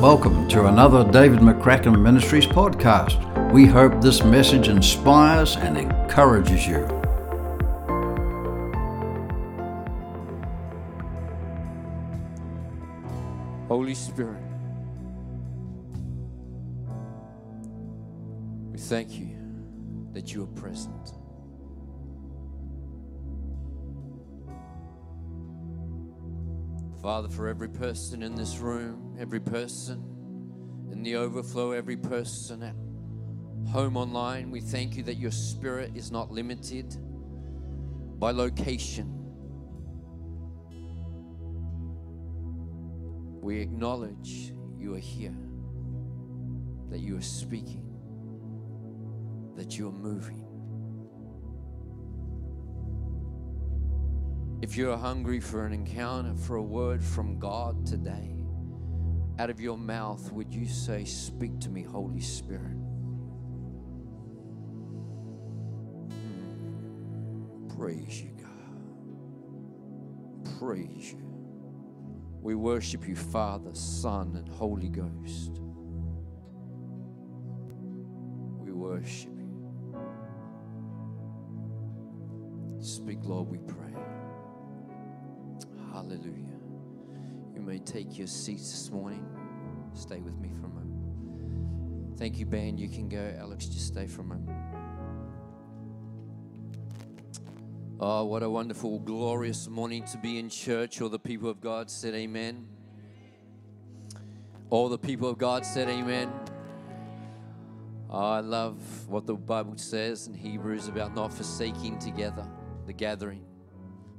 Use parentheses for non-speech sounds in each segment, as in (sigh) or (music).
Welcome to another David McCracken Ministries podcast. We hope this message inspires and encourages you. Holy Spirit, we thank you that you are present. Father, for every person in this room, every person in the overflow, every person at home online, we thank you that your spirit is not limited by location. We acknowledge you are here, that you are speaking, that you are moving. If you're hungry for an encounter, for a word from God today, out of your mouth, would you say, Speak to me, Holy Spirit? Hmm. Praise you, God. Praise you. We worship you, Father, Son, and Holy Ghost. We worship you. Speak, Lord, we pray. Hallelujah. You may take your seats this morning. Stay with me for a moment. Thank you, band. You can go. Alex, just stay for a moment. Oh, what a wonderful, glorious morning to be in church. All the people of God said amen. All the people of God said amen. Oh, I love what the Bible says in Hebrews about not forsaking together the gathering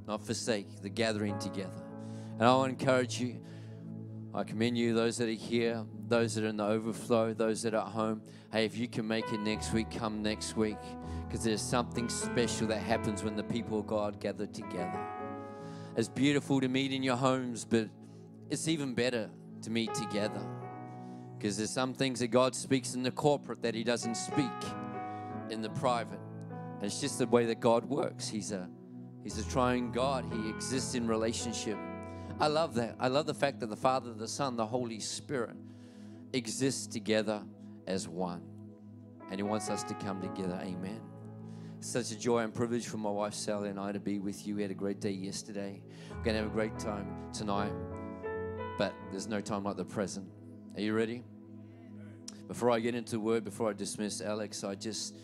not forsake the gathering together. And I want to encourage you. I commend you, those that are here, those that are in the overflow, those that are at home. Hey, if you can make it next week, come next week because there's something special that happens when the people of God gather together. It's beautiful to meet in your homes, but it's even better to meet together because there's some things that God speaks in the corporate that He doesn't speak in the private. And it's just the way that God works. He's a He's a triune God. He exists in relationship. I love that. I love the fact that the Father, the Son, the Holy Spirit exist together as one. And He wants us to come together. Amen. such a joy and privilege for my wife Sally and I to be with you. We had a great day yesterday. We're going to have a great time tonight. But there's no time like the present. Are you ready? Before I get into word, before I dismiss Alex, I just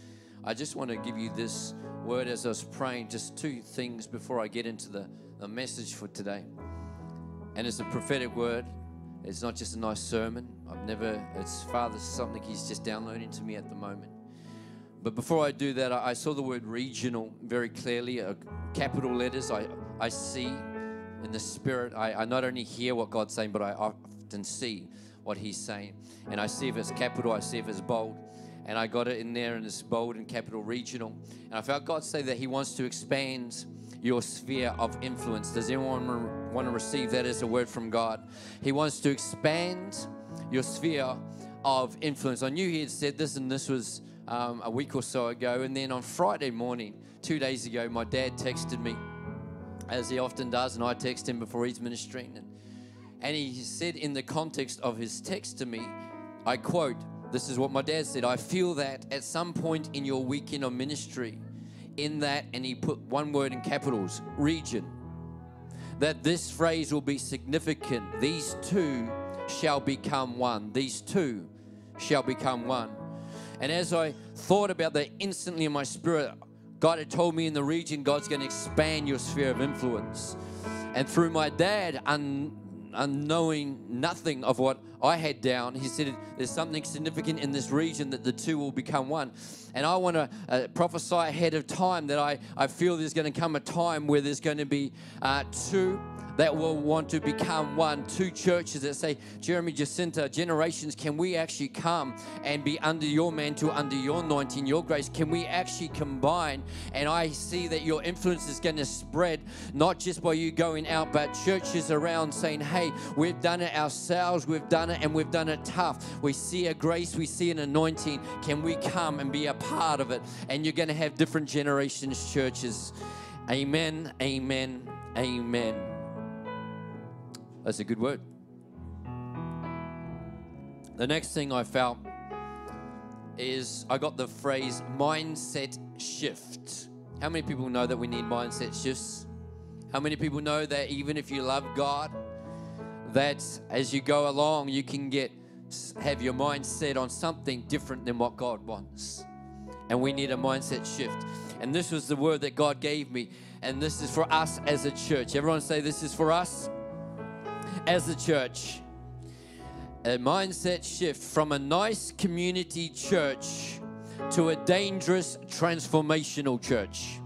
I just want to give you this word as I was praying, just two things before I get into the, the message for today. And it's a prophetic word. It's not just a nice sermon. I've never, it's Father, something He's just downloading to me at the moment. But before I do that, I, I saw the word regional very clearly, uh, capital letters. I, I see in the Spirit. I, I not only hear what God's saying, but I often see what He's saying. And I see if it's capital, I see if it's bold and I got it in there in this bold and capital regional. And I felt God say that He wants to expand your sphere of influence. Does anyone want to receive that as a word from God? He wants to expand your sphere of influence. I knew He had said this, and this was um, a week or so ago. And then on Friday morning, two days ago, my dad texted me, as he often does, and I text him before he's ministering. And, and he said, in the context of his text to me, I quote, this is what my dad said. I feel that at some point in your weekend of ministry, in that, and he put one word in capitals region, that this phrase will be significant. These two shall become one. These two shall become one. And as I thought about that instantly in my spirit, God had told me in the region, God's going to expand your sphere of influence. And through my dad, un- unknowing nothing of what I had down, he said, There's something significant in this region that the two will become one. And I want to uh, prophesy ahead of time that I, I feel there's going to come a time where there's going to be uh, two that will want to become one. Two churches that say, Jeremy Jacinta, generations, can we actually come and be under your mantle, under your anointing, your grace? Can we actually combine? And I see that your influence is going to spread, not just by you going out, but churches around saying, hey, we've done it ourselves, we've done it, and we've done it tough. We see a grace, we see an anointing. Can we come and be a part of it? And you're going to have different generations, churches. Amen, amen, amen. That's a good word. The next thing I felt is I got the phrase mindset shift. How many people know that we need mindset shifts? How many people know that even if you love God, that as you go along, you can get have your mind set on something different than what God wants. And we need a mindset shift. And this was the word that God gave me. And this is for us as a church. Everyone say, This is for us as a church. A mindset shift from a nice community church to a dangerous transformational church.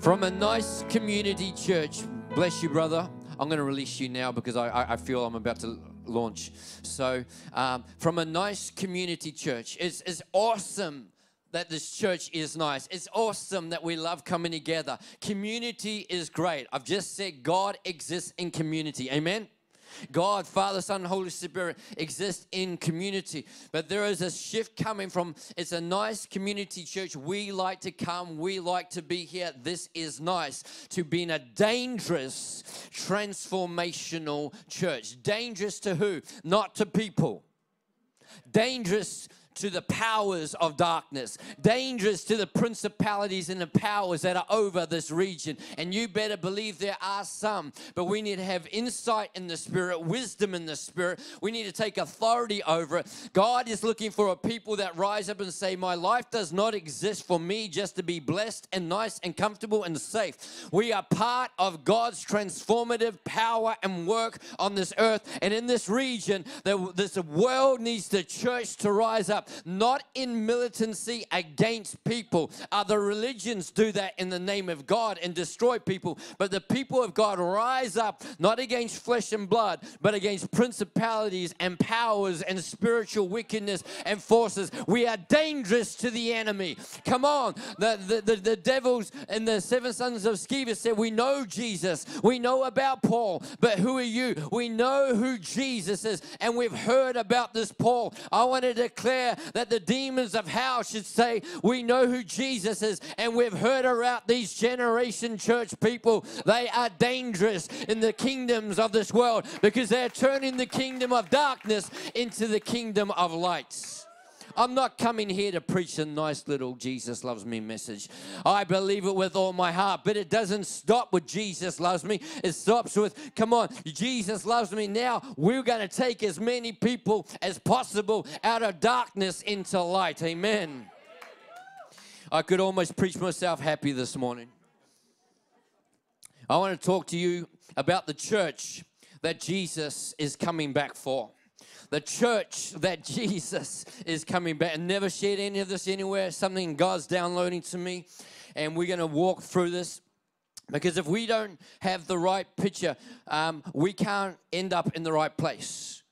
From a nice community church, bless you, brother. I'm going to release you now because I, I feel I'm about to launch. So, um, from a nice community church, it's, it's awesome that this church is nice. It's awesome that we love coming together. Community is great. I've just said God exists in community. Amen. God, Father, Son, Holy Spirit exist in community. But there is a shift coming from it's a nice community church. We like to come, we like to be here. This is nice to being a dangerous transformational church. Dangerous to who? Not to people. Dangerous to the powers of darkness, dangerous to the principalities and the powers that are over this region. And you better believe there are some, but we need to have insight in the Spirit, wisdom in the Spirit. We need to take authority over it. God is looking for a people that rise up and say, My life does not exist for me just to be blessed and nice and comfortable and safe. We are part of God's transformative power and work on this earth and in this region. This world needs the church to rise up not in militancy against people. Uh, Other religions do that in the name of God and destroy people, but the people of God rise up not against flesh and blood, but against principalities and powers and spiritual wickedness and forces. We are dangerous to the enemy. Come on, the, the, the, the devils and the seven sons of Sceva said, We know Jesus, we know about Paul, but who are you? We know who Jesus is, and we've heard about this Paul. I want to declare that the demons of hell should say, We know who Jesus is, and we've heard about these generation church people. They are dangerous in the kingdoms of this world because they're turning the kingdom of darkness into the kingdom of lights. I'm not coming here to preach a nice little Jesus loves me message. I believe it with all my heart, but it doesn't stop with Jesus loves me. It stops with, come on, Jesus loves me. Now we're going to take as many people as possible out of darkness into light. Amen. I could almost preach myself happy this morning. I want to talk to you about the church that Jesus is coming back for the church that (laughs) Jesus is coming back. And never shared any of this anywhere. Something God's downloading to me. And we're going to walk through this. Because if we don't have the right picture, um, we can't end up in the right place.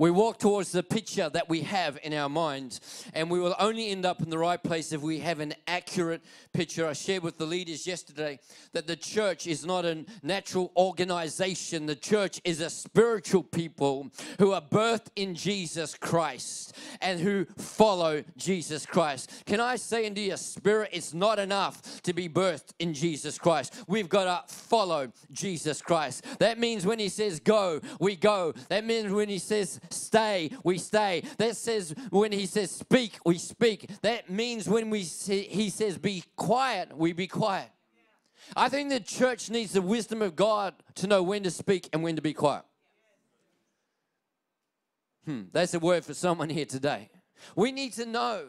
We walk towards the picture that we have in our minds, and we will only end up in the right place if we have an accurate picture. I shared with the leaders yesterday that the church is not a natural organization, the church is a spiritual people who are birthed in Jesus Christ and who follow Jesus Christ. Can I say into your spirit, it's not enough to be birthed in Jesus Christ. We've got to follow Jesus Christ. That means when He says go, we go. That means when He says stay, we stay. That says when he says speak, we speak. That means when we say, he says be quiet, we be quiet. I think the church needs the wisdom of God to know when to speak and when to be quiet. Hmm, that's a word for someone here today. We need to know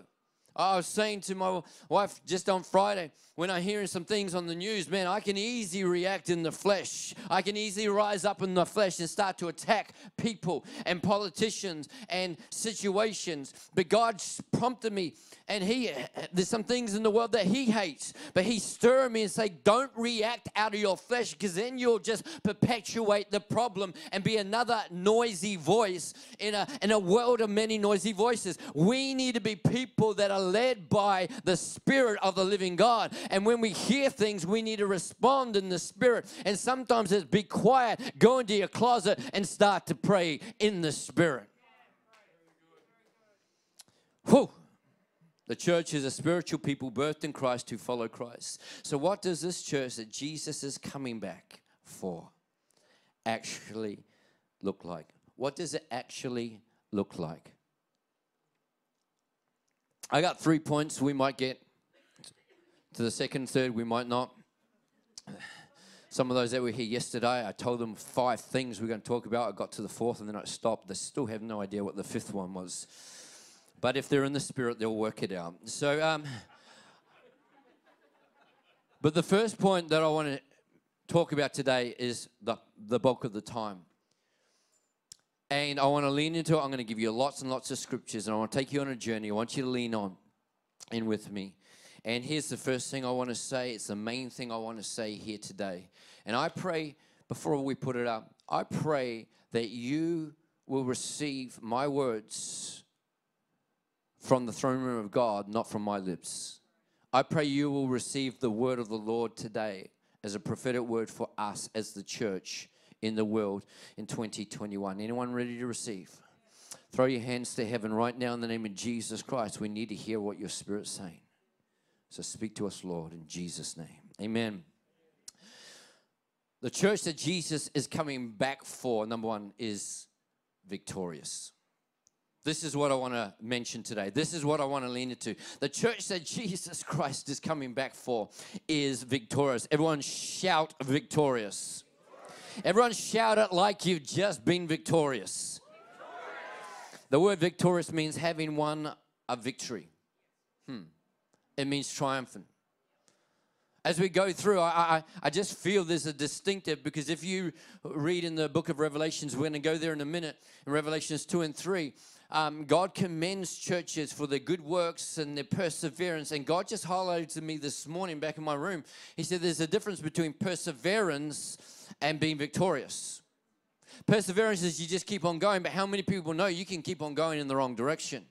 I was saying to my wife just on Friday when I'm hearing some things on the news, man, I can easily react in the flesh. I can easily rise up in the flesh and start to attack people and politicians and situations. But God prompted me and he there's some things in the world that he hates but he stir me and say don't react out of your flesh because then you'll just perpetuate the problem and be another noisy voice in a in a world of many noisy voices we need to be people that are led by the spirit of the living god and when we hear things we need to respond in the spirit and sometimes it's be quiet go into your closet and start to pray in the spirit Whew. The church is a spiritual people birthed in Christ who follow Christ. So, what does this church that Jesus is coming back for actually look like? What does it actually look like? I got three points. We might get to the second, third, we might not. Some of those that were here yesterday, I told them five things we are going to talk about. I got to the fourth and then I stopped. They still have no idea what the fifth one was. But if they're in the spirit, they'll work it out. So, um, but the first point that I want to talk about today is the, the bulk of the time. And I want to lean into it. I'm going to give you lots and lots of scriptures, and I want to take you on a journey. I want you to lean on in with me. And here's the first thing I want to say. It's the main thing I want to say here today. And I pray, before we put it up, I pray that you will receive my words from the throne room of God, not from my lips. I pray you will receive the word of the Lord today as a prophetic word for us as the church in the world in 2021. Anyone ready to receive? Throw your hands to heaven right now in the name of Jesus Christ. We need to hear what your spirit's saying. So speak to us, Lord, in Jesus' name. Amen. The church that Jesus is coming back for, number one, is victorious. This is what I want to mention today. This is what I want to lean into. The church that Jesus Christ is coming back for is victorious. Everyone shout victorious. Everyone shout it like you've just been victorious. The word victorious means having won a victory. Hmm it means triumphant. As we go through, I, I, I just feel there's a distinctive because if you read in the book of Revelations, we're going to go there in a minute, in Revelations 2 and 3, um, God commends churches for their good works and their perseverance. And God just highlighted to me this morning back in my room, He said there's a difference between perseverance and being victorious. Perseverance is you just keep on going, but how many people know you can keep on going in the wrong direction?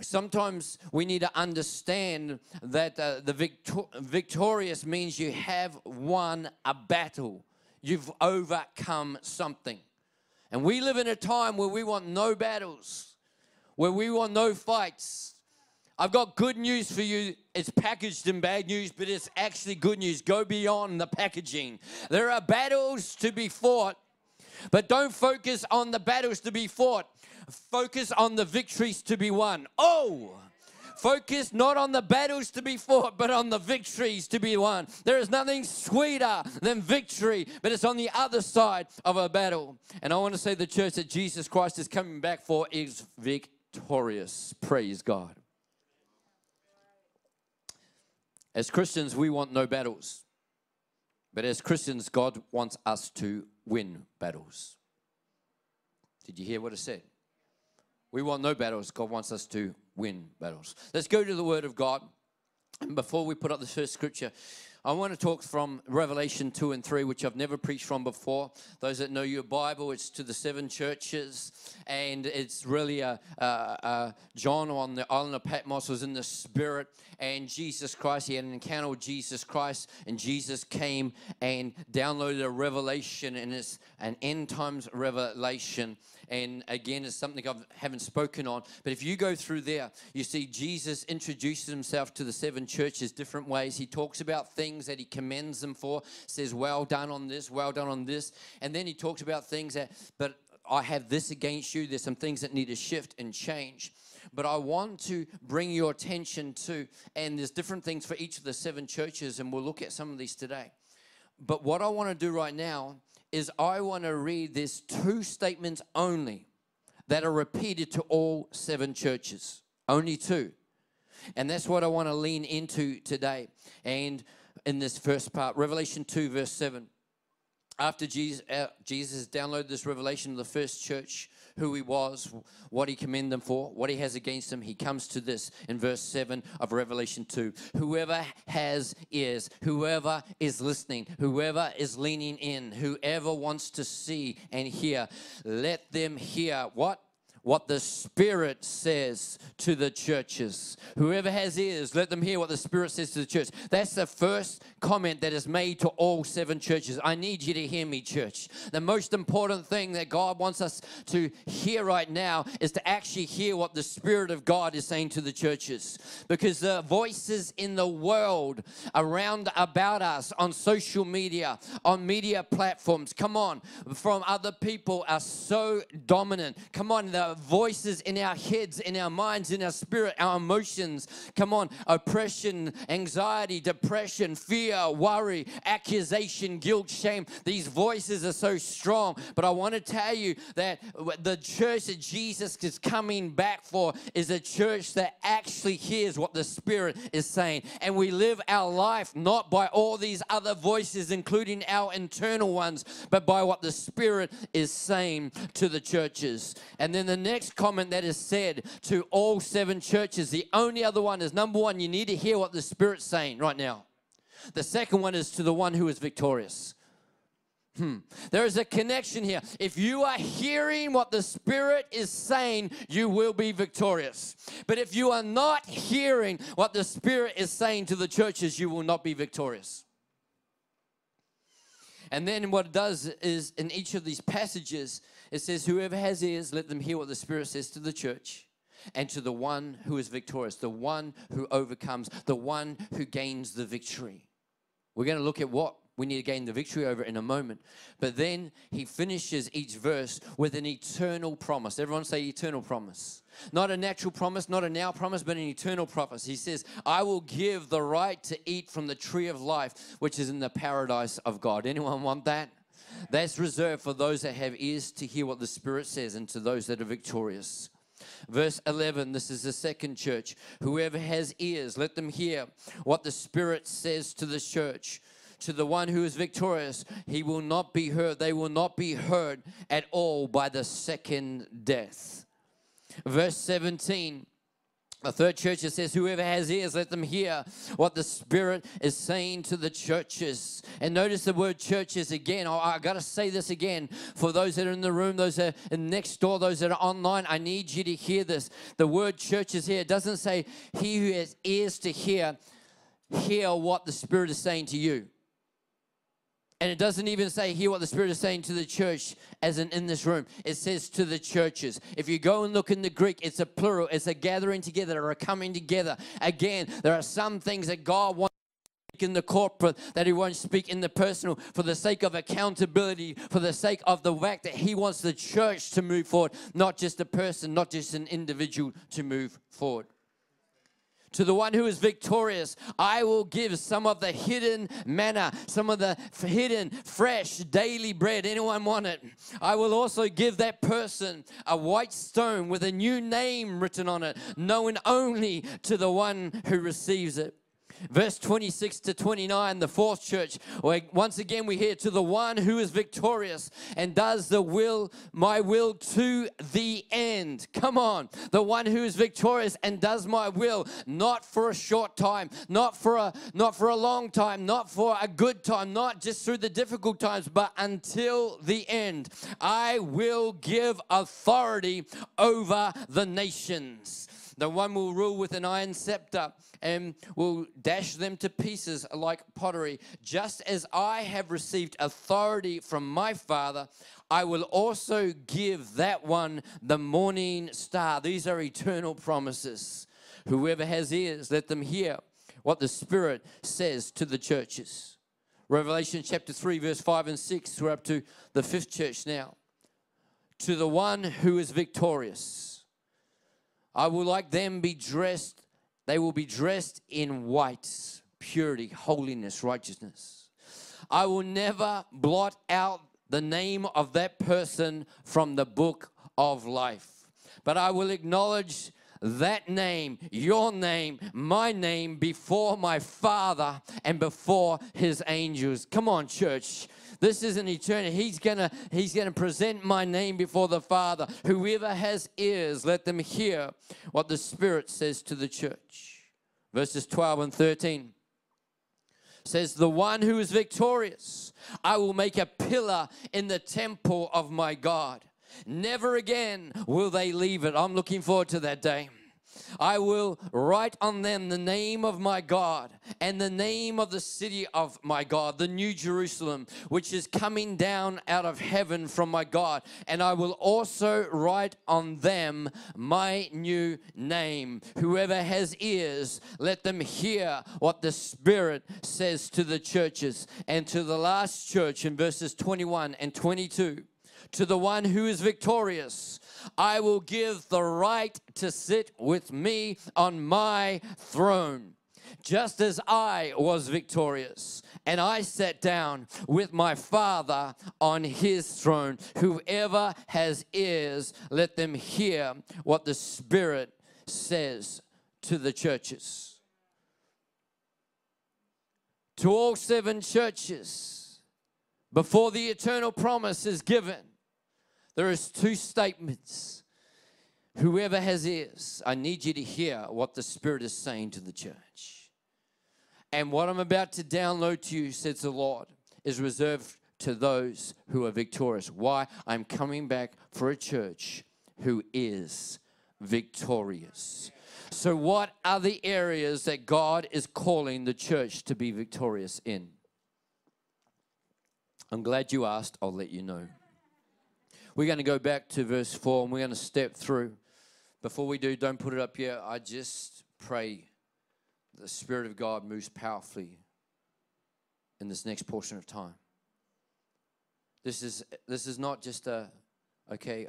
Sometimes we need to understand that uh, the victor- victorious means you have won a battle, you've overcome something. And we live in a time where we want no battles, where we want no fights. I've got good news for you. It's packaged in bad news, but it's actually good news. Go beyond the packaging. There are battles to be fought, but don't focus on the battles to be fought. Focus on the victories to be won. Oh! Focus not on the battles to be fought, but on the victories to be won. There is nothing sweeter than victory, but it's on the other side of a battle. And I want to say the church that Jesus Christ is coming back for is victorious. Praise God. As Christians, we want no battles. But as Christians, God wants us to win battles. Did you hear what I said? We want no battles. God wants us to win battles. Let's go to the Word of God. And before we put up the first scripture, I want to talk from Revelation 2 and 3, which I've never preached from before. Those that know your Bible, it's to the seven churches, and it's really a, a, a John on the island of Patmos was in the Spirit, and Jesus Christ, he had an encounter with Jesus Christ, and Jesus came and downloaded a revelation, and it's an end times revelation. And again, it's something I haven't spoken on. But if you go through there, you see Jesus introduces himself to the seven churches different ways. He talks about things that he commends them for, says, Well done on this, well done on this. And then he talks about things that, but I have this against you. There's some things that need to shift and change. But I want to bring your attention to, and there's different things for each of the seven churches, and we'll look at some of these today. But what I want to do right now is I want to read this two statements only that are repeated to all seven churches. Only two. And that's what I want to lean into today. And in this first part, Revelation 2, verse 7. After Jesus, uh, Jesus downloaded this revelation of the first church, who he was, what he commended them for, what he has against them, he comes to this in verse 7 of Revelation 2. Whoever has ears, whoever is listening, whoever is leaning in, whoever wants to see and hear, let them hear what? What the Spirit says to the churches. Whoever has ears, let them hear what the Spirit says to the church. That's the first comment that is made to all seven churches. I need you to hear me, church. The most important thing that God wants us to hear right now is to actually hear what the Spirit of God is saying to the churches. Because the voices in the world around about us on social media, on media platforms, come on, from other people are so dominant. Come on, the voices in our heads, in our minds, in our spirit, our emotions. Come on, oppression, anxiety, depression, fear, worry, accusation, guilt, shame. These voices are so strong. But I want to tell you that the church that Jesus is coming back for is a church that actually hears what the Spirit is saying. And we live our life not by all these other voices, including our internal ones, but by what the Spirit is saying to the churches. And then the next comment that is said to all seven churches, the only other one is number one, you need to hear what the Spirit's saying right now. The second one is to the one who is victorious. Hmm. There is a connection here. If you are hearing what the Spirit is saying, you will be victorious. But if you are not hearing what the Spirit is saying to the churches, you will not be victorious. And then what it does is in each of these passages, it says, Whoever has ears, let them hear what the Spirit says to the church and to the one who is victorious, the one who overcomes, the one who gains the victory. We're going to look at what we need to gain the victory over in a moment. But then he finishes each verse with an eternal promise. Everyone say eternal promise. Not a natural promise, not a now promise, but an eternal promise. He says, I will give the right to eat from the tree of life, which is in the paradise of God. Anyone want that? That's reserved for those that have ears to hear what the Spirit says and to those that are victorious. Verse 11, this is the second church. Whoever has ears, let them hear what the Spirit says to the church to the one who is victorious, he will not be hurt. They will not be hurt at all by the second death. Verse 17. Third church it says, Whoever has ears, let them hear what the Spirit is saying to the churches. And notice the word churches again. Oh, I got to say this again for those that are in the room, those that are next door, those that are online. I need you to hear this. The word churches here doesn't say, He who has ears to hear, hear what the Spirit is saying to you. And it doesn't even say here what the Spirit is saying to the church as in in this room. It says to the churches. If you go and look in the Greek, it's a plural. It's a gathering together or a coming together. Again, there are some things that God wants to speak in the corporate, that he won't speak in the personal for the sake of accountability, for the sake of the fact that he wants the church to move forward, not just a person, not just an individual to move forward to the one who is victorious, I will give some of the hidden manna, some of the hidden, fresh, daily bread. Anyone want it? I will also give that person a white stone with a new name written on it, known only to the one who receives it. Verse 26 to 29, the fourth church, where once again we hear to the one who is victorious and does the will, my will to the end. Come on, the one who is victorious and does my will, not for a short time, not for a not for a long time, not for a good time, not just through the difficult times, but until the end. I will give authority over the nations. The one will rule with an iron scepter and will dash them to pieces like pottery. Just as I have received authority from my Father, I will also give that one the morning star. These are eternal promises. Whoever has ears, let them hear what the Spirit says to the churches. Revelation chapter 3, verse 5 and 6. We're up to the fifth church now. To the one who is victorious I will like them be dressed, they will be dressed in white, purity, holiness, righteousness. I will never blot out the name of that person from the book of life, but I will acknowledge that name, your name, my name before my Father and before his angels. Come on, church. This is an eternity. He's gonna He's gonna present my name before the Father. Whoever has ears, let them hear what the Spirit says to the church. Verses 12 and 13 says, The one who is victorious, I will make a pillar in the temple of my God. Never again will they leave it. I'm looking forward to that day. I will write on them the name of my God and the name of the city of my God, the New Jerusalem, which is coming down out of heaven from my God. And I will also write on them my new name. Whoever has ears, let them hear what the Spirit says to the churches. And to the last church in verses 21 and 22 to the one who is victorious, I will give the right to sit with me on my throne just as I was victorious, and I sat down with my Father on his throne. Whoever has ears, let them hear what the Spirit says to the churches. To all seven churches, before the eternal promise is given, there is two statements. Whoever has ears, I need you to hear what the Spirit is saying to the church. And what I'm about to download to you, says the Lord, is reserved to those who are victorious. Why? I'm coming back for a church who is victorious. So, what are the areas that God is calling the church to be victorious in? I'm glad you asked. I'll let you know. We're going to go back to verse 4 and we're going to step through. Before we do, don't put it up yet. I just pray the Spirit of God moves powerfully in this next portion of time. This is this is not just a okay,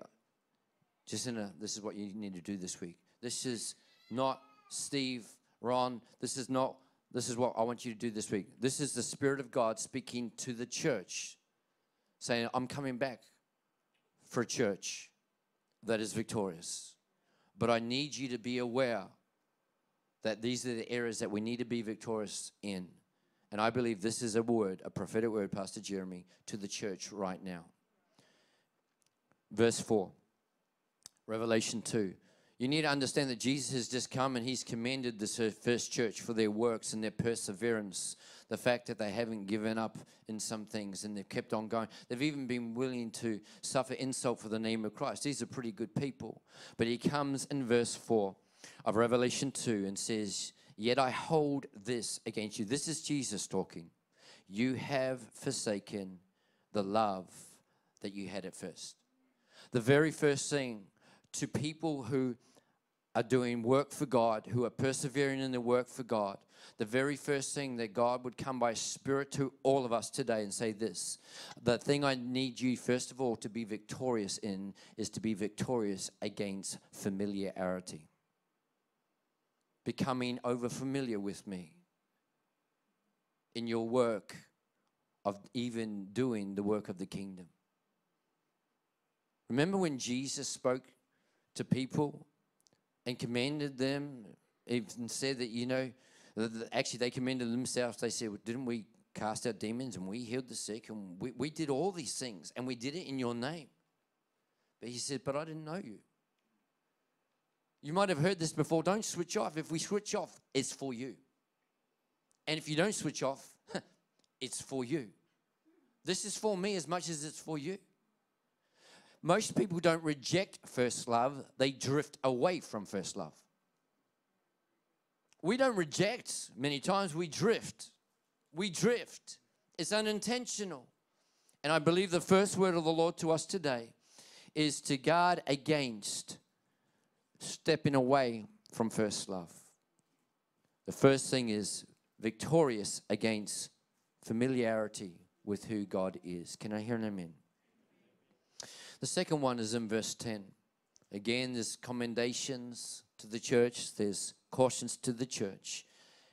just in a this is what you need to do this week. This is not Steve, Ron. This is not this is what I want you to do this week. This is the Spirit of God speaking to the church, saying, I'm coming back for a church that is victorious. But I need you to be aware that these are the areas that we need to be victorious in. And I believe this is a word, a prophetic word, Pastor Jeremy, to the church right now. Verse 4, Revelation 2. You need to understand that Jesus has just come and he's commended this first church for their works and their perseverance. The fact that they haven't given up in some things and they've kept on going. They've even been willing to suffer insult for the name of Christ. These are pretty good people. But he comes in verse 4 of Revelation 2 and says, Yet I hold this against you. This is Jesus talking. You have forsaken the love that you had at first. The very first thing to people who are doing work for God, who are persevering in the work for God, the very first thing that God would come by Spirit to all of us today and say this the thing I need you, first of all, to be victorious in is to be victorious against familiarity becoming over familiar with me in your work of even doing the work of the kingdom. Remember when Jesus spoke to people and commended them, even said that, you know, actually they commended themselves. They said, well, Didn't we cast out demons and we healed the sick and we, we did all these things and we did it in your name? But he said, But I didn't know you. You might have heard this before. Don't switch off. If we switch off, it's for you. And if you don't switch off, (laughs) it's for you. This is for me as much as it's for you. Most people don't reject first love, they drift away from first love. We don't reject many times, we drift. We drift. It's unintentional. And I believe the first word of the Lord to us today is to guard against stepping away from first love. The first thing is victorious against familiarity with who God is. Can I hear an amen? The second one is in verse 10. Again, there's commendations to the church, there's cautions to the church.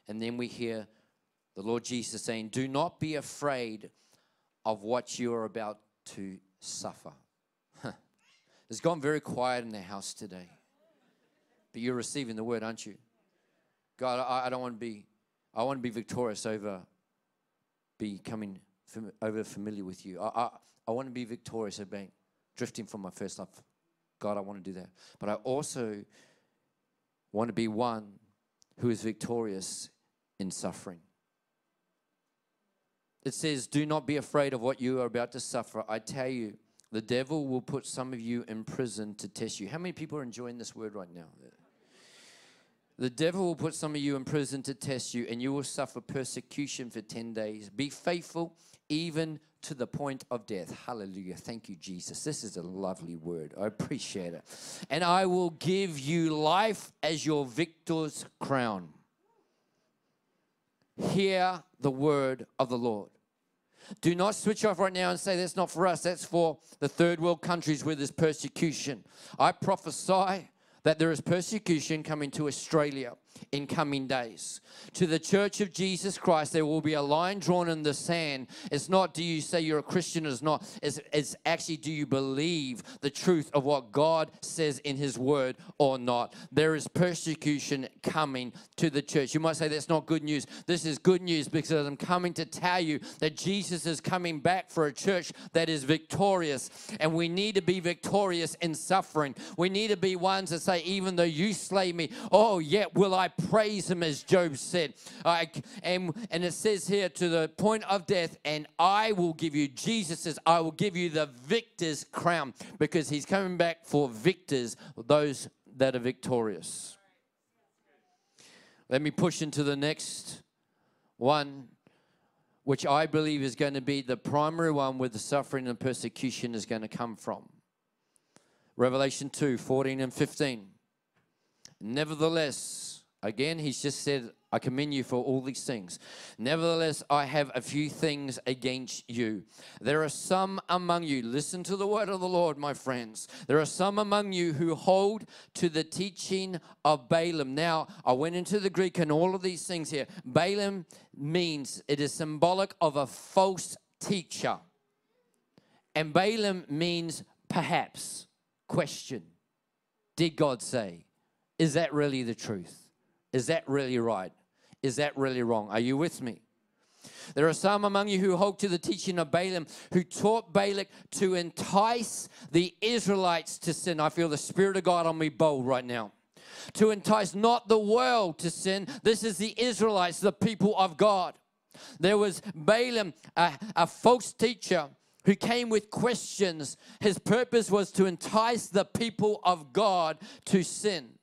And then we hear the Lord Jesus saying, Do not be afraid of what you are about to suffer. it's gone very quiet in the house today. But you're receiving the word, aren't you? God, I, I don't want to be, I want to be victorious over becoming fam- over familiar with you. I, I, I want to be victorious about drifting from my first love. God, I want to do that. But I also want to be one who is victorious in suffering. It says, Do not be afraid of what you are about to suffer. I tell you, the devil will put some of you in prison to test you. How many people are enjoying this word right now? The devil will put some of you in prison to test you, and you will suffer persecution for 10 days. Be faithful even to the point of death. Hallelujah. Thank you, Jesus. This is a lovely word. I appreciate it. And I will give you life as your victor's crown. Hear the word of the Lord. Do not switch off right now and say that's not for us. That's for the third world countries where there's persecution. I prophesy that there is persecution coming to Australia in coming days. To the church of Jesus Christ, there will be a line drawn in the sand. It's not do you say you're a Christian, it's not. It's, it's actually do you believe the truth of what God says in His Word or not. There is persecution coming to the church. You might say that's not good news. This is good news because I'm coming to tell you that Jesus is coming back for a church that is victorious. And we need to be victorious in suffering. We need to be ones that say, even though you slay me, oh, yet will I praise him, as Job said. I, and, and it says here, to the point of death, and I will give you, Jesus says, I will give you the victor's crown because he's coming back for victors, those that are victorious. Let me push into the next one, which I believe is going to be the primary one where the suffering and persecution is going to come from. Revelation 2 14 and 15. Nevertheless, Again, he's just said, I commend you for all these things. Nevertheless, I have a few things against you. There are some among you, listen to the word of the Lord, my friends. There are some among you who hold to the teaching of Balaam. Now, I went into the Greek and all of these things here. Balaam means it is symbolic of a false teacher. And Balaam means perhaps, question. Did God say? Is that really the truth? Is that really right? Is that really wrong? Are you with me? There are some among you who hold to the teaching of Balaam, who taught Balak to entice the Israelites to sin. I feel the Spirit of God on me bold right now. To entice not the world to sin. This is the Israelites, the people of God. There was Balaam, a, a false teacher who came with questions. His purpose was to entice the people of God to sin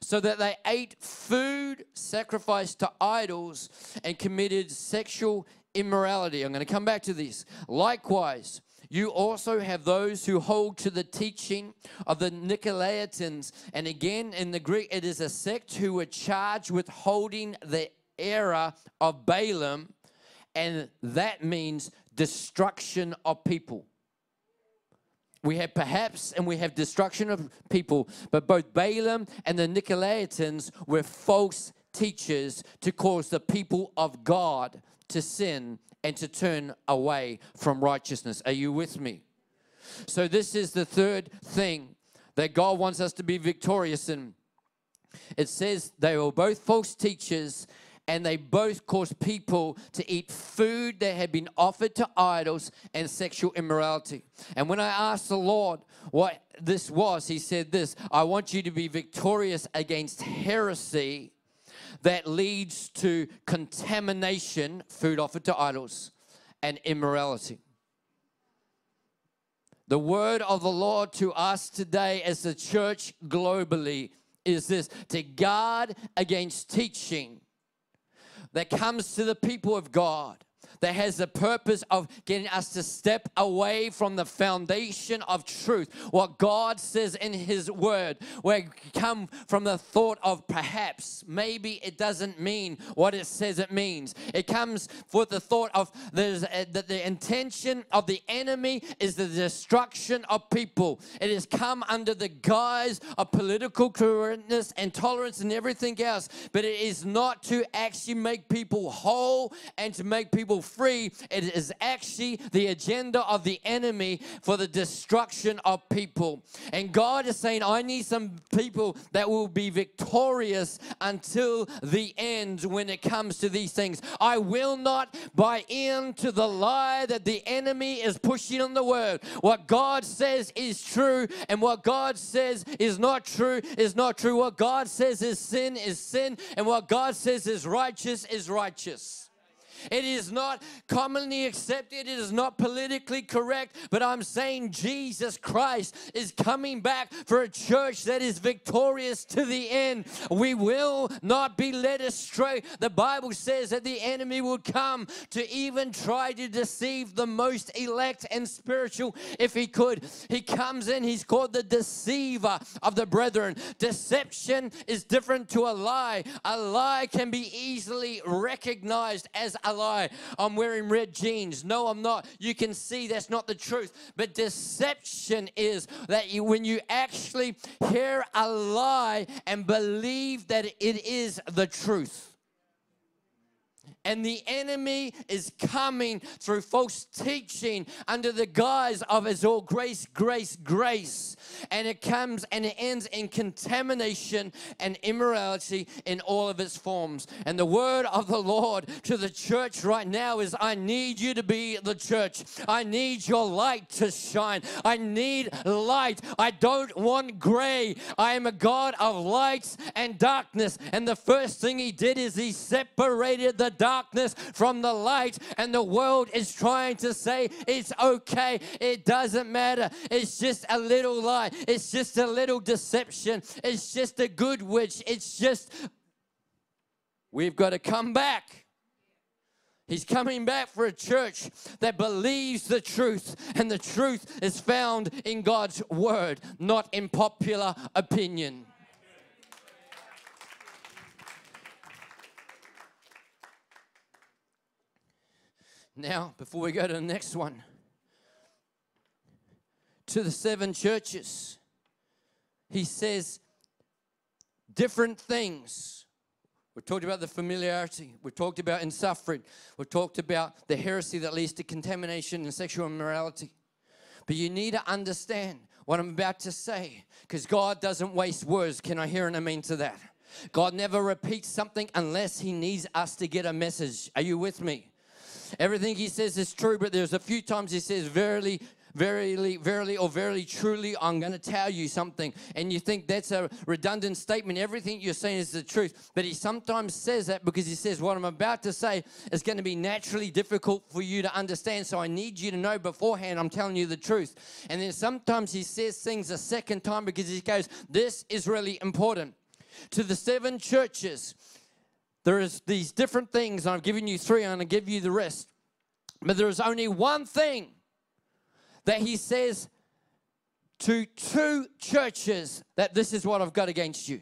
so that they ate food sacrificed to idols and committed sexual immorality. I'm going to come back to this. Likewise, you also have those who hold to the teaching of the Nicolaitans. And again, in the Greek, it is a sect who were charged with holding the era of Balaam, and that means destruction of people. We have perhaps and we have destruction of people, but both Balaam and the Nicolaitans were false teachers to cause the people of God to sin and to turn away from righteousness. Are you with me? So, this is the third thing that God wants us to be victorious in. It says they were both false teachers and they both caused people to eat food that had been offered to idols and sexual immorality. And when I asked the Lord what this was, He said, This I want you to be victorious against heresy that leads to contamination, food offered to idols, and immorality. The word of the Lord to us today as the church globally is this to guard against teaching that comes to the people of God that has the purpose of getting us to step away from the foundation of truth, what God says in His Word, where come from the thought of perhaps, maybe it doesn't mean what it says it means. It comes with the thought of there's a, that the intention of the enemy is the destruction of people. It has come under the guise of political correctness and tolerance and everything else, but it is not to actually make people whole and to make people free. It is actually the agenda of the enemy for the destruction of people. And God is saying, I need some people that will be victorious until the end when it comes to these things. I will not buy into the lie that the enemy is pushing on the word. What God says is true, and what God says is not true is not true. What God says is sin is sin, and what God says is righteous is righteous. It is not commonly accepted. It is not politically correct. But I'm saying Jesus Christ is coming back for a church that is victorious to the end. We will not be led astray. The Bible says that the enemy will come to even try to deceive the most elect and spiritual if he could. He comes in, he's called the deceiver of the brethren. Deception is different to a lie. A lie can be easily recognized as a lie. I'm wearing red jeans. No, I'm not. You can see that's not the truth. But deception is that you, when you actually hear a lie and believe that it is the truth and the enemy is coming through false teaching under the guise of it's all grace, grace, grace. And it comes and it ends in contamination and immorality in all of its forms. And the word of the Lord to the church right now is I need you to be the church. I need your light to shine. I need light. I don't want gray. I am a God of lights and darkness. And the first thing he did is he separated the dark darkness from the light, and the world is trying to say it's okay, it doesn't matter, it's just a little lie, it's just a little deception, it's just a good witch, it's just. We've got to come back. He's coming back for a church that believes the truth, and the truth is found in God's word, not in popular opinion. Now, before we go to the next one, to the seven churches, he says different things. We talked about the familiarity. We talked about in suffering. We talked about the heresy that leads to contamination and sexual immorality. But you need to understand what I'm about to say because God doesn't waste words. Can I hear an amen to that? God never repeats something unless He needs us to get a message. Are you with me? Everything he says is true, but there's a few times he says, Verily, verily, verily, or verily, truly, I'm going to tell you something. And you think that's a redundant statement. Everything you're saying is the truth. But he sometimes says that because he says, What I'm about to say is going to be naturally difficult for you to understand. So I need you to know beforehand I'm telling you the truth. And then sometimes he says things a second time because he goes, This is really important. To the seven churches, there is these different things, I've given you three, I'm going to give you the rest. But there is only one thing that he says to two churches that this is what I've got against you.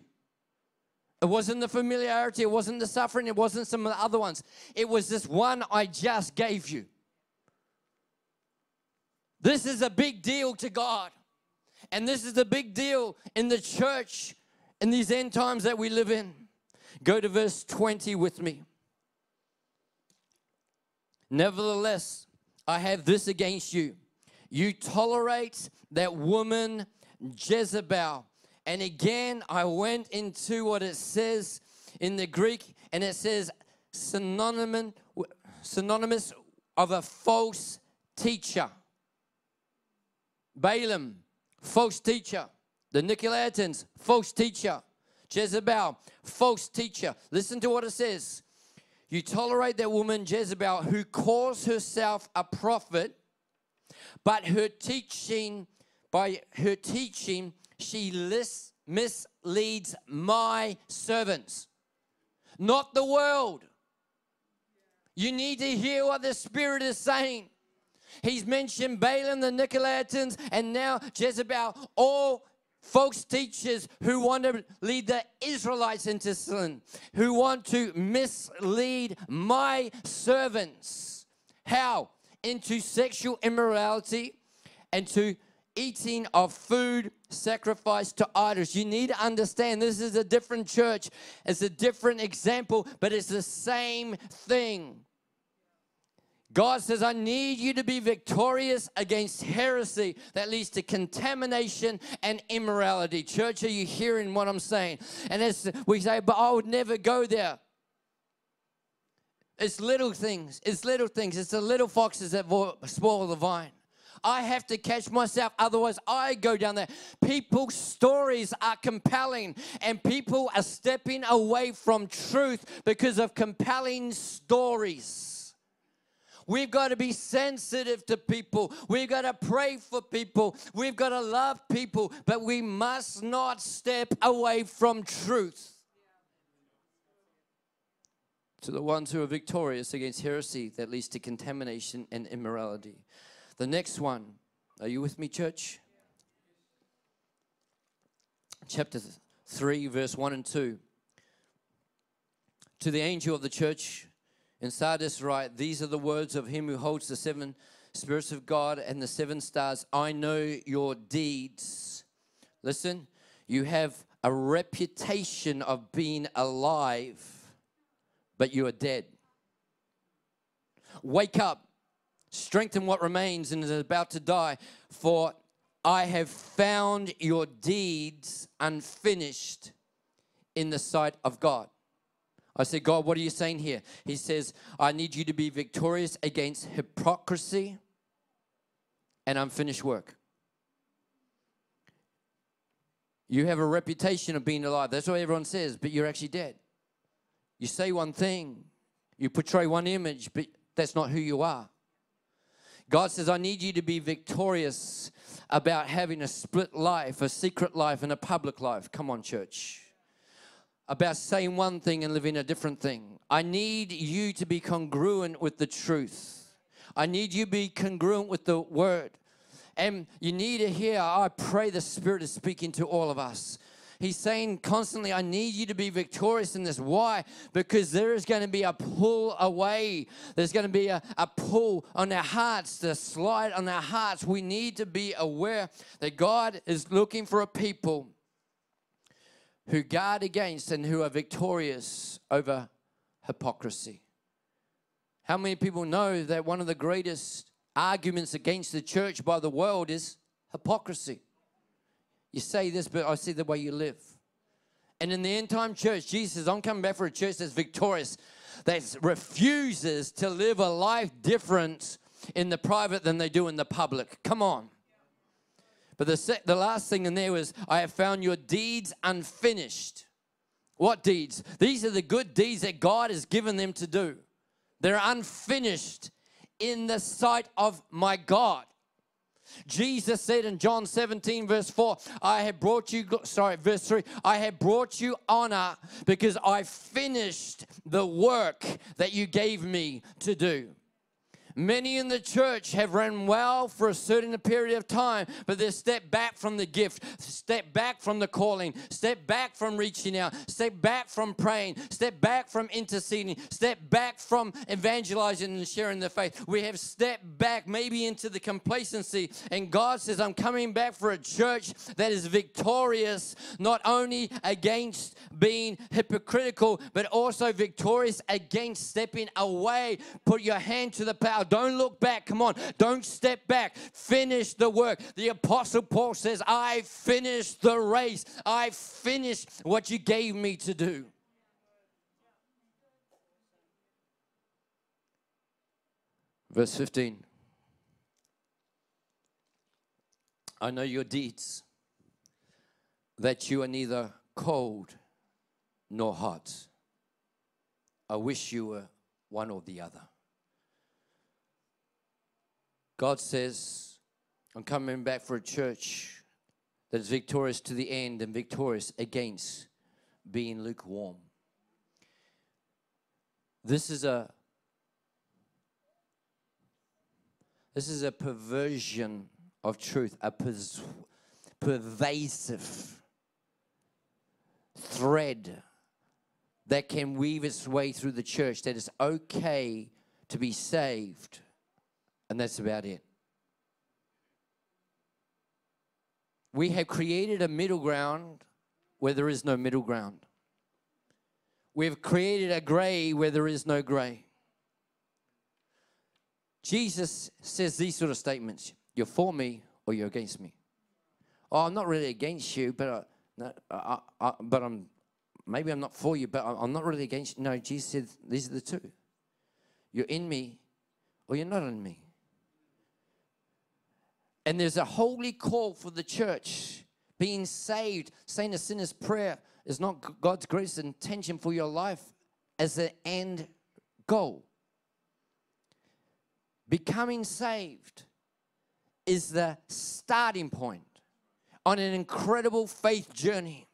It wasn't the familiarity, it wasn't the suffering, it wasn't some of the other ones. It was this one I just gave you. This is a big deal to God. And this is a big deal in the church in these end times that we live in. Go to verse 20 with me. Nevertheless, I have this against you. You tolerate that woman Jezebel. And again, I went into what it says in the Greek, and it says synonymous, of a false teacher. Balaam, false teacher. The Nicolaitans, false teacher. Jezebel, false teacher. Listen to what it says. You tolerate that woman Jezebel who calls herself a prophet, but her teaching, by her teaching, she lists, misleads my servants, not the world. You need to hear what the Spirit is saying. He's mentioned Balaam, the Nicolaitans, and now Jezebel, all false teachers who want to lead the Israelites into sin, who want to mislead my servants. How? Into sexual immorality and to eating of food sacrificed to idols. You need to understand this is a different church, it's a different example, but it's the same thing. God says, I need you to be victorious against heresy that leads to contamination and immorality. Church, are you hearing what I'm saying? And as we say, but I would never go there. It's little things. It's little things. It's the little foxes that spoil the vine. I have to catch myself, otherwise, I go down there. People's stories are compelling, and people are stepping away from truth because of compelling stories. We've got to be sensitive to people. We've got to pray for people. We've got to love people, but we must not step away from truth. To the ones who are victorious against heresy that leads to contamination and immorality. The next one, are you with me, church? Chapter 3, verse 1 and 2. To the angel of the church In Sardis, write, These are the words of him who holds the seven spirits of God and the seven stars. I know your deeds. Listen, you have a reputation of being alive, but you are dead. Wake up, strengthen what remains and is about to die, for I have found your deeds unfinished in the sight of God. I said, God, what are you saying here? He says, I need you to be victorious against hypocrisy and unfinished work. You have a reputation of being alive. That's what everyone says, but you're actually dead. You say one thing, you portray one image, but that's not who you are. God says, I need you to be victorious about having a split life, a secret life, and a public life. Come on, church. About saying one thing and living a different thing. I need you to be congruent with the truth. I need you to be congruent with the word. And you need to hear, I pray the Spirit is speaking to all of us. He's saying constantly, I need you to be victorious in this. Why? Because there is going to be a pull away. There's going to be a, a pull on our hearts, the slide on our hearts. We need to be aware that God is looking for a people who guard against and who are victorious over hypocrisy. How many people know that one of the greatest arguments against the church by the world is hypocrisy? You say this, but I see the way you live. And in the end time church, Jesus says, I'm coming back for a church that's victorious, that refuses to live a life different in the private than they do in the public. Come on. But the, the last thing in there was, I have found your deeds unfinished. What deeds? These are the good deeds that God has given them to do. They're unfinished in the sight of my God. Jesus said in John 17, verse 4, I have brought you, sorry, verse 3, I have brought you honor because I finished the work that you gave me to do. Many in the church have run well for a certain period of time, but they step back from the gift, step back from the calling, step back from reaching out, step back from praying, step back from interceding, step back from evangelizing and sharing the faith. We have stepped back maybe into the complacency, and God says, I'm coming back for a church that is victorious, not only against being hypocritical, but also victorious against stepping away. Put your hand to the plow don't look back. Come on. Don't step back. Finish the work. The Apostle Paul says, I finished the race. I finished what you gave me to do. Verse 15. I know your deeds, that you are neither cold nor hot. I wish you were one or the other. God says, I'm coming back for a church that is victorious to the end and victorious against being lukewarm. This is a this is a perversion of truth, a pers- pervasive thread that can weave its way through the church that it's okay to be saved and that's about it. We have created a middle ground where there is no middle ground. We've created a gray where there is no gray. Jesus says these sort of statements You're for me or you're against me. Oh, I'm not really against you, but, uh, no, I, I, but I'm maybe I'm not for you, but I'm not really against you. No, Jesus said these are the two. You're in me or you're not in me. And there's a holy call for the church. Being saved, saying a sinner's prayer is not God's greatest intention for your life as an end goal. Becoming saved is the starting point on an incredible faith journey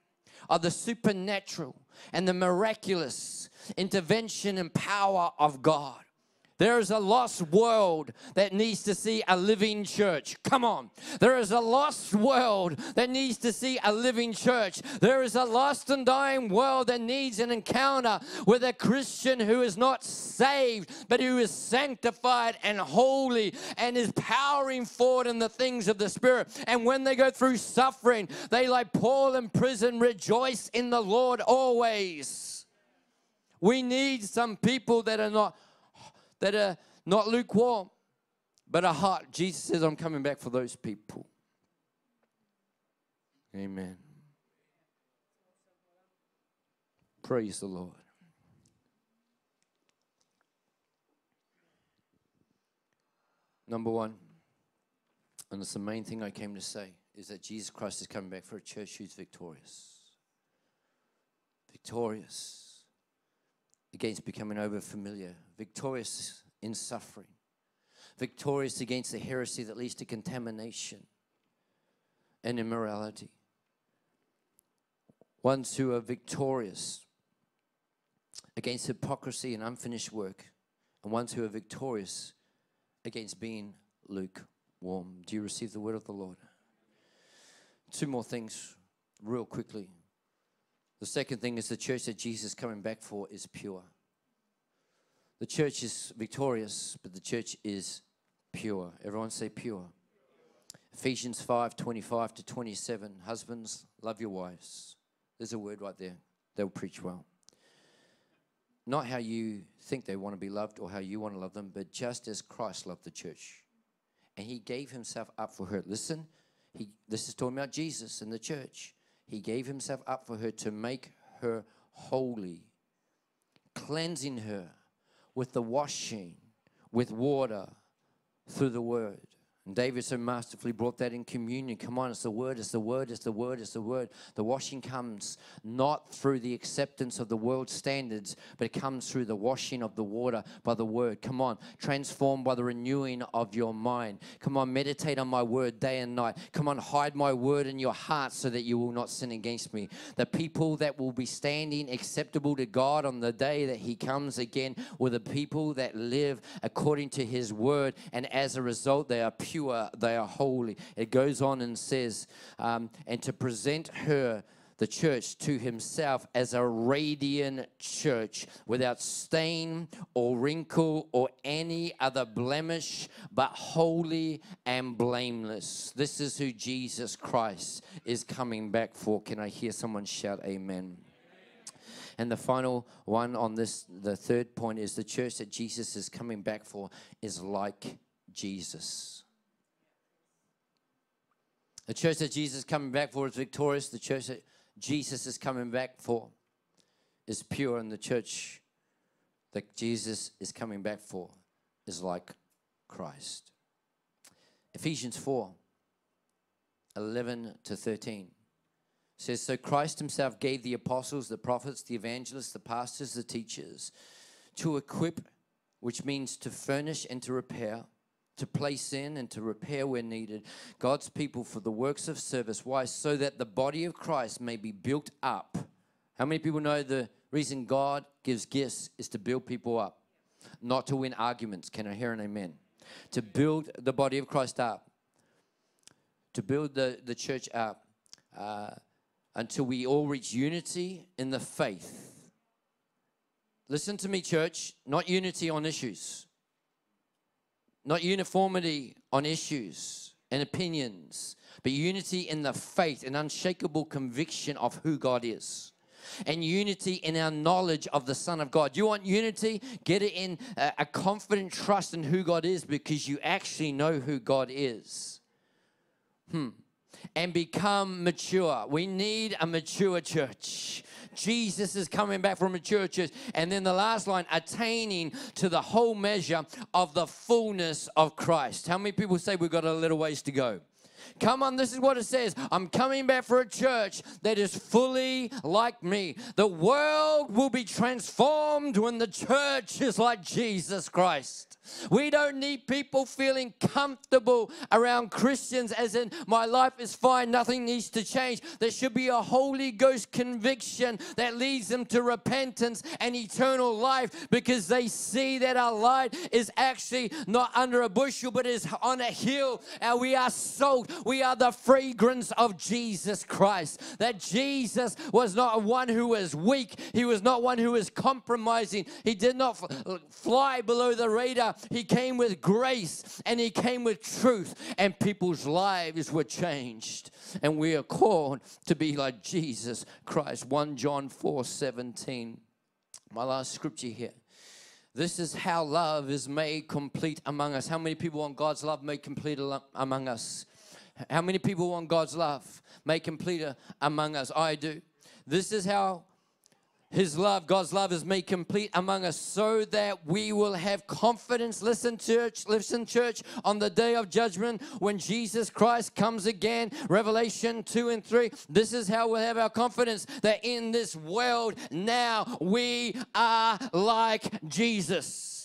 of the supernatural and the miraculous intervention and power of God. There is a lost world that needs to see a living church. Come on. There is a lost world that needs to see a living church. There is a lost and dying world that needs an encounter with a Christian who is not saved, but who is sanctified and holy and is powering forward in the things of the Spirit. And when they go through suffering, they, like Paul in prison, rejoice in the Lord always. We need some people that are not that are not lukewarm, but are hot. Jesus says, I'm coming back for those people. Amen. Praise the Lord. Number one, and it's the main thing I came to say, is that Jesus Christ is coming back for a church who's victorious. Victorious against becoming over familiar, victorious in suffering, victorious against the heresy that leads to contamination and immorality. Ones who are victorious against hypocrisy and unfinished work, and ones who are victorious against being lukewarm. Do you receive the word of the Lord? Two more things, real quickly. The second thing is the church that Jesus is coming back for is pure. The church is victorious, but the church is pure. Everyone say pure. Ephesians 5 25 to 27. Husbands, love your wives. There's a word right there. They'll preach well. Not how you think they want to be loved or how you want to love them, but just as Christ loved the church. And he gave himself up for her. Listen, he, this is talking about Jesus and the church. He gave himself up for her to make her holy, cleansing her with the washing with water through the word. And David so masterfully brought that in communion. Come on, it's the word, it's the word, it's the word, it's the word. The washing comes not through the acceptance of the world's standards, but it comes through the washing of the water by the word. Come on, transformed by the renewing of your mind. Come on, meditate on my word day and night. Come on, hide my word in your heart so that you will not sin against me. The people that will be standing acceptable to God on the day that He comes again were the people that live according to His word, and as a result, they are pure pure, they are holy. It goes on and says, um, and to present her, the church, to himself as a radiant church without stain or wrinkle or any other blemish, but holy and blameless. This is who Jesus Christ is coming back for. Can I hear someone shout, Amen? And the final one on this, the third point is the church that Jesus is coming back for is like Jesus. The church that Jesus is coming back for is victorious. The church that Jesus is coming back for is pure. And the church that Jesus is coming back for is like Christ. Ephesians 4 11 to 13 says, So Christ himself gave the apostles, the prophets, the evangelists, the pastors, the teachers to equip, which means to furnish and to repair to place in and to repair where needed. God's people for the works of service. Why? So that the body of Christ may be built up. How many people know the reason God gives gifts is to build people up, not to win arguments? Can I hear an amen? To build the body of Christ up, to build the, the church up uh, until we all reach unity in the faith. Listen to me, church, not unity on issues not uniformity on issues and opinions, but unity in the faith and unshakable conviction of who God is. And unity in our knowledge of the Son of God. You want unity? Get it in a, a confident trust in who God is because you actually know who God is. Hmm and become mature. We need a mature church. Jesus is coming back from mature church. And then the last line, attaining to the whole measure of the fullness of Christ. How many people say we've got a little ways to go? Come on, this is what it says. I'm coming back for a church that is fully like me. The world will be transformed when the church is like Jesus Christ. We don't need people feeling comfortable around Christians, as in, my life is fine, nothing needs to change. There should be a Holy Ghost conviction that leads them to repentance and eternal life because they see that our light is actually not under a bushel but is on a hill and we are salt. We are the fragrance of Jesus Christ. That Jesus was not one who was weak, he was not one who was compromising, he did not fly below the radar. He came with grace and he came with truth, and people's lives were changed. And we are called to be like Jesus Christ. 1 John 4 17. My last scripture here. This is how love is made complete among us. How many people want God's love made complete among us? How many people want God's love made complete among us? I do. This is how his love, God's love, is made complete among us so that we will have confidence. Listen, church, listen, church, on the day of judgment when Jesus Christ comes again. Revelation 2 and 3. This is how we'll have our confidence that in this world now we are like Jesus.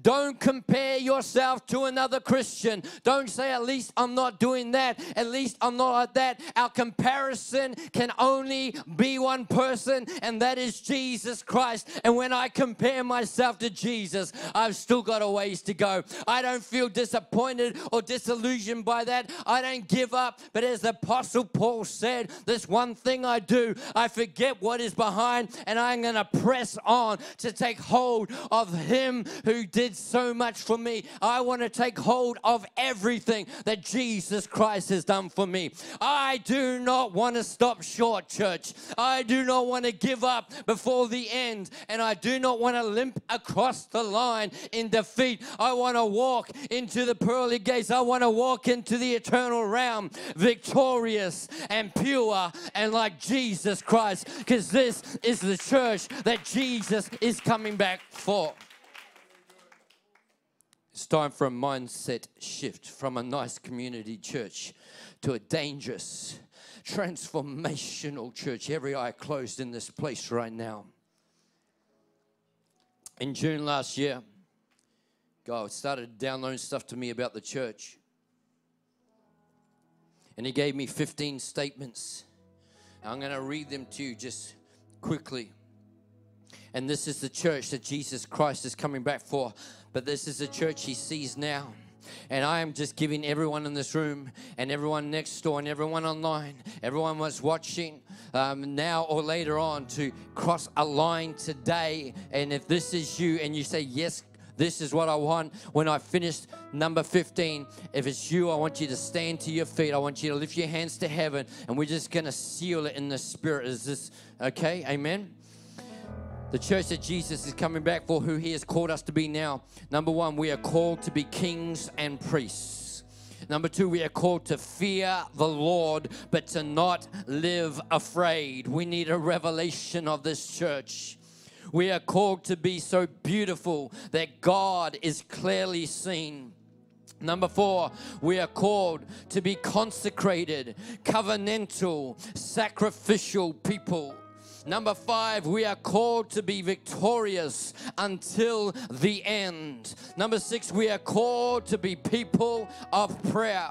Don't compare yourself to another Christian. Don't say, at least I'm not doing that. At least I'm not like that. Our comparison can only be one person, and that is Jesus Christ. And when I compare myself to Jesus, I've still got a ways to go. I don't feel disappointed or disillusioned by that. I don't give up. But as the Apostle Paul said, this one thing I do, I forget what is behind, and I'm going to press on to take hold of Him who did so much for me. I want to take hold of everything that Jesus Christ has done for me. I do not want to stop short, church. I do not want to give up before the end, and I do not want to limp across the line in defeat. I want to walk into the pearly gates. I want to walk into the eternal realm victorious and pure and like Jesus Christ because this is the church that Jesus is coming back for. It's time for a mindset shift from a nice community church to a dangerous, transformational church. Every eye closed in this place right now. In June last year, God started downloading stuff to me about the church. And He gave me 15 statements. I'm going to read them to you just quickly. And this is the church that Jesus Christ is coming back for. But this is the church he sees now. And I am just giving everyone in this room and everyone next door and everyone online, everyone was watching um, now or later on to cross a line today. And if this is you and you say, Yes, this is what I want. When I finish number 15, if it's you, I want you to stand to your feet. I want you to lift your hands to heaven, and we're just going to seal it in the spirit. Is this okay? Amen. The church that Jesus is coming back for, who He has called us to be now. Number one, we are called to be kings and priests. Number two, we are called to fear the Lord, but to not live afraid. We need a revelation of this church. We are called to be so beautiful that God is clearly seen. Number four, we are called to be consecrated, covenantal, sacrificial people. Number five, we are called to be victorious until the end. Number six, we are called to be people of prayer.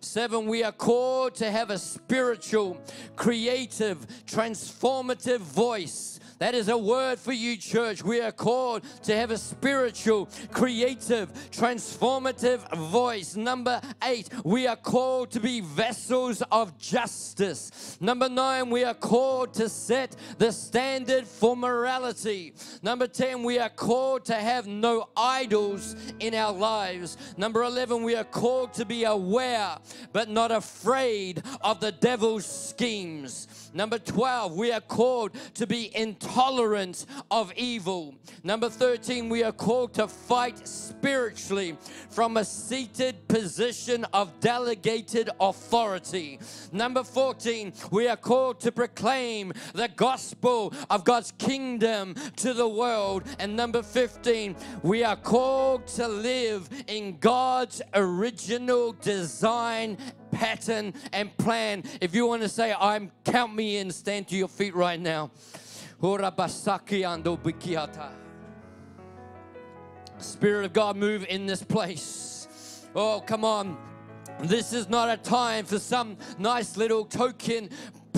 Seven, we are called to have a spiritual, creative, transformative voice that is a word for you, church. We are called to have a spiritual, creative, transformative voice. Number eight, we are called to be vessels of justice. Number nine, we are called to set the standard for morality. Number 10, we are called to have no idols in our lives. Number 11, we are called to be aware but not afraid of the devil's schemes. Number 12, we are called to be intolerant of evil. Number 13, we are called to fight spiritually from a seated position of delegated authority. Number 14, we are called to proclaim the gospel of God's kingdom to the world. And number 15, we are called to live in God's original design pattern and plan. If you want to say, I'm count me in, stand to your feet right now. Spirit of God, move in this place. Oh, come on. This is not a time for some nice little token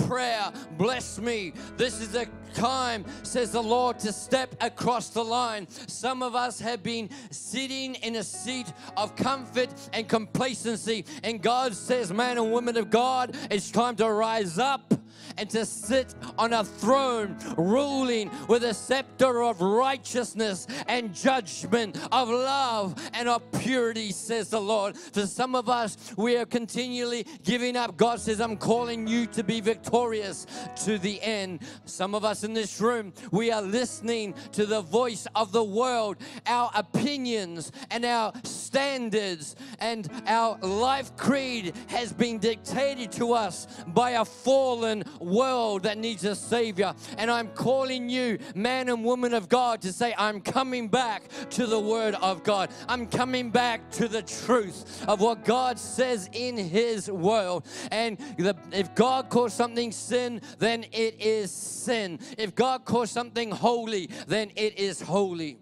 prayer. Bless me. This is a time, says the Lord, to step across the line. Some of us have been sitting in a seat of comfort and complacency, and God says, Man and woman of God, it's time to rise up and to sit on a throne ruling with a scepter of righteousness and judgment, of love and of purity, says the Lord. For some of us, we are continually giving up. God says, I'm calling you to be victorious to the end. Some of us in this room, we are listening to the voice of the world, our opinions and our standards and our life creed has been dictated to us by a fallen world that needs a Savior. And I'm calling you, man and woman of God, to say, I'm coming back to the Word of God. I'm coming back to the truth of what God says in His world. And the, if God calls something sin, then it is sin. If God calls something holy, then it is holy.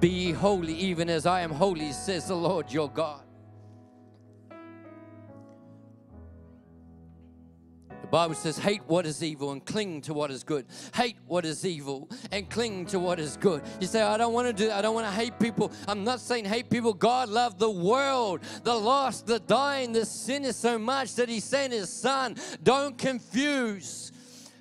Be holy, even as I am holy, says the Lord your God. Bible says, hate what is evil and cling to what is good. Hate what is evil and cling to what is good. You say, I don't want to do. I don't want to hate people. I'm not saying hate people. God loved the world, the lost, the dying, the sinners so much that He sent His Son. Don't confuse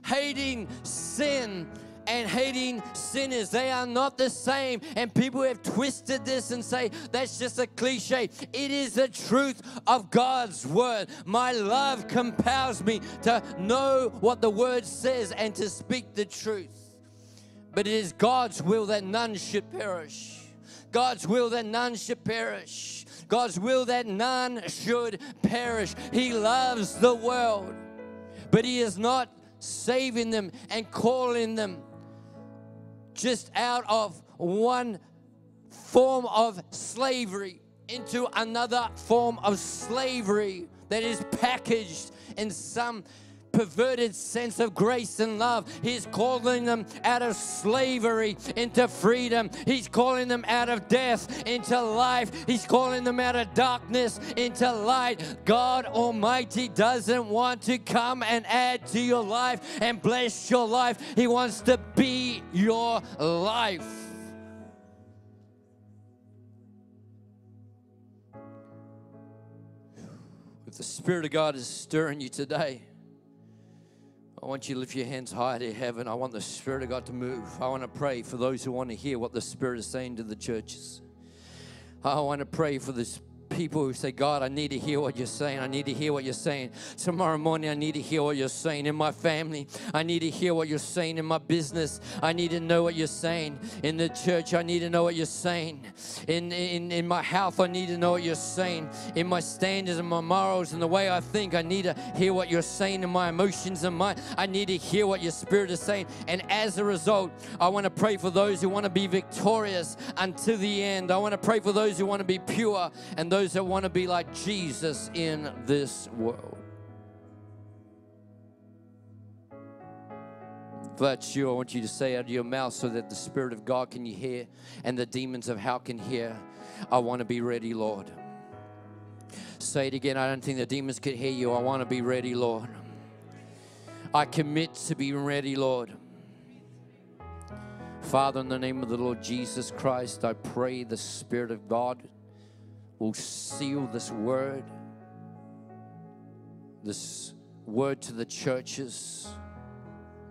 hating sin and hating sinners. They are not the same. And people have twisted this and say that's just a cliche. It is the truth of God's word. My love compels me to know what the word says and to speak the truth. But it is God's will that none should perish. God's will that none should perish. God's will that none should perish. He loves the world, but He is not saving them and calling them just out of one form of slavery into another form of slavery that is packaged in some perverted sense of grace and love. He's calling them out of slavery into freedom. He's calling them out of death into life. He's calling them out of darkness into light. God Almighty doesn't want to come and add to your life and bless your life. He wants to be your life. If the Spirit of God is stirring you today, I want you to lift your hands high to heaven. I want the Spirit of God to move. I want to pray for those who want to hear what the Spirit is saying to the churches. I want to pray for this people who say, God, I need to hear what you're saying. I need to hear what you're saying. Tomorrow morning, I need to hear what you're saying in my family. I need to hear what you're saying in my business. I need to know what you're saying in the church. I need to know what you're saying. In, in, in my health, I need to know what you're saying. In my standards and my morals and the way I think, I need to hear what you're saying in my emotions and my, I need to hear what your spirit is saying. And as a result, I want to pray for those who want to be victorious until the end. I want to pray for those who want to be pure and those those that want to be like Jesus in this world. If that's you, I want you to say out of your mouth so that the Spirit of God can hear and the demons of hell can hear. I want to be ready, Lord. Say it again. I don't think the demons could hear you. I want to be ready, Lord. I commit to be ready, Lord. Father, in the name of the Lord Jesus Christ, I pray the Spirit of God will seal this word, this word to the churches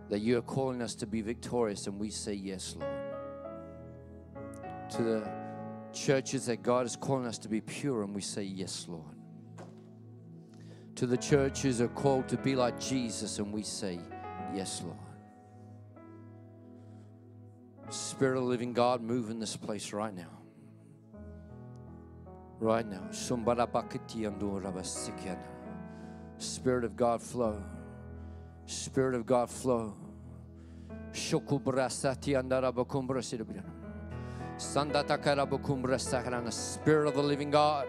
that you are calling us to be victorious, and we say yes, Lord. To the churches that God is calling us to be pure, and we say yes, Lord. To the churches are called to be like Jesus, and we say yes, Lord. Spirit of living God, move in this place right now right now. Spirit of God flow. Spirit of God flow. Spirit of the living God.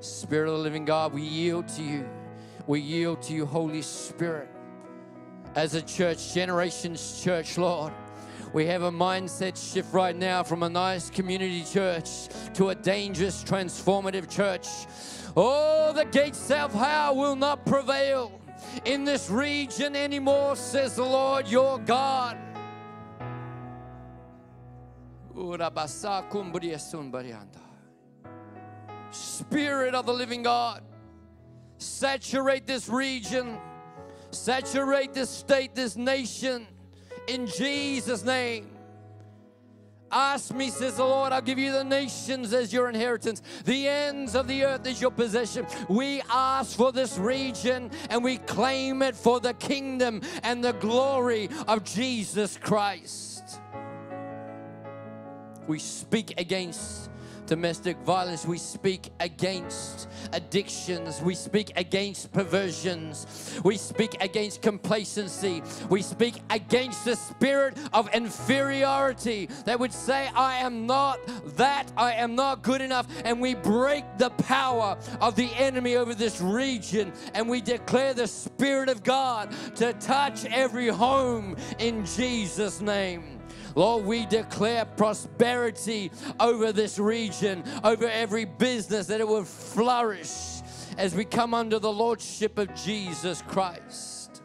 Spirit of the living God, we yield to you. We yield to you, Holy Spirit. As a church, Generations Church, Lord, We have a mindset shift right now from a nice community church to a dangerous, transformative church. Oh, the gates of hell will not prevail in this region anymore, says the Lord your God. Spirit of the living God, saturate this region, saturate this state, this nation, in Jesus' name. Ask me, says the Lord, I'll give you the nations as your inheritance, the ends of the earth as your possession. We ask for this region and we claim it for the kingdom and the glory of Jesus Christ. We speak against domestic violence. We speak against addictions. We speak against perversions. We speak against complacency. We speak against the spirit of inferiority that would say, I am not that, I am not good enough. And we break the power of the enemy over this region and we declare the Spirit of God to touch every home in Jesus' name. Lord, we declare prosperity over this region, over every business, that it will flourish as we come under the Lordship of Jesus Christ.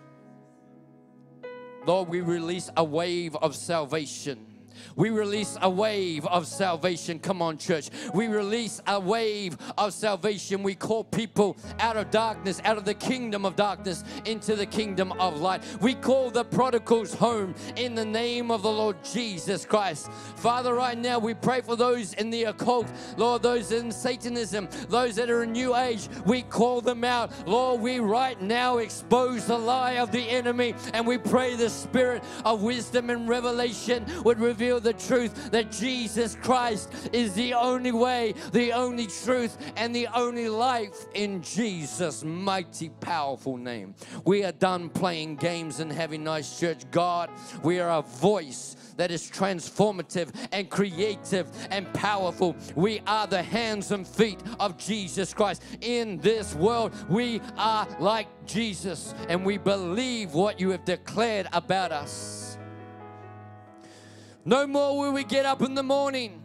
Lord, we release a wave of salvation we release a wave of salvation. Come on, church. We release a wave of salvation. We call people out of darkness, out of the kingdom of darkness, into the kingdom of light. We call the prodigals home in the name of the Lord Jesus Christ. Father, right now we pray for those in the occult, Lord, those in Satanism, those that are in New Age. We call them out. Lord, we right now expose the lie of the enemy and we pray the spirit of wisdom and revelation would reveal the truth that Jesus Christ is the only way, the only truth, and the only life in Jesus' mighty, powerful name. We are done playing games and having nice church. God, we are a voice that is transformative and creative and powerful. We are the hands and feet of Jesus Christ. In this world, we are like Jesus and we believe what you have declared about us. No more will we get up in the morning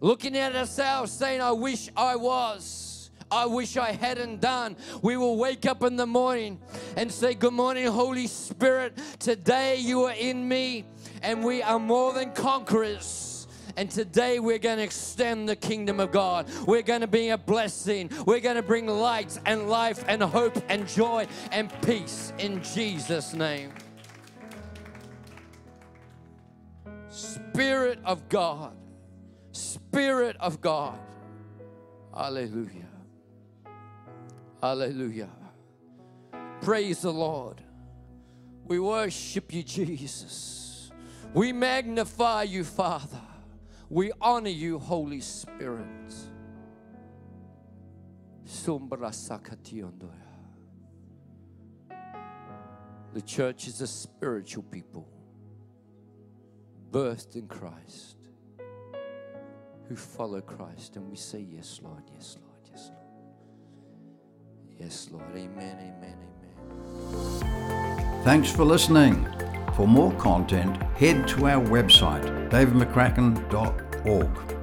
looking at ourselves saying, I wish I was. I wish I hadn't done. We will wake up in the morning and say, Good morning, Holy Spirit. Today you are in me, and we are more than conquerors. And today we're going to extend the kingdom of God. We're going to be a blessing. We're going to bring light and life and hope and joy and peace in Jesus' name. Spirit of God. Spirit of God. Hallelujah. Hallelujah. Praise the Lord. We worship you, Jesus. We magnify you, Father. We honor you, Holy Spirit. The church is a spiritual people birthed in Christ, who follow Christ. And we say, Yes, Lord, yes, Lord, yes, Lord. Yes, Lord. Amen, amen, amen. Thanks for listening. For more content, head to our website, davidmccracken.org.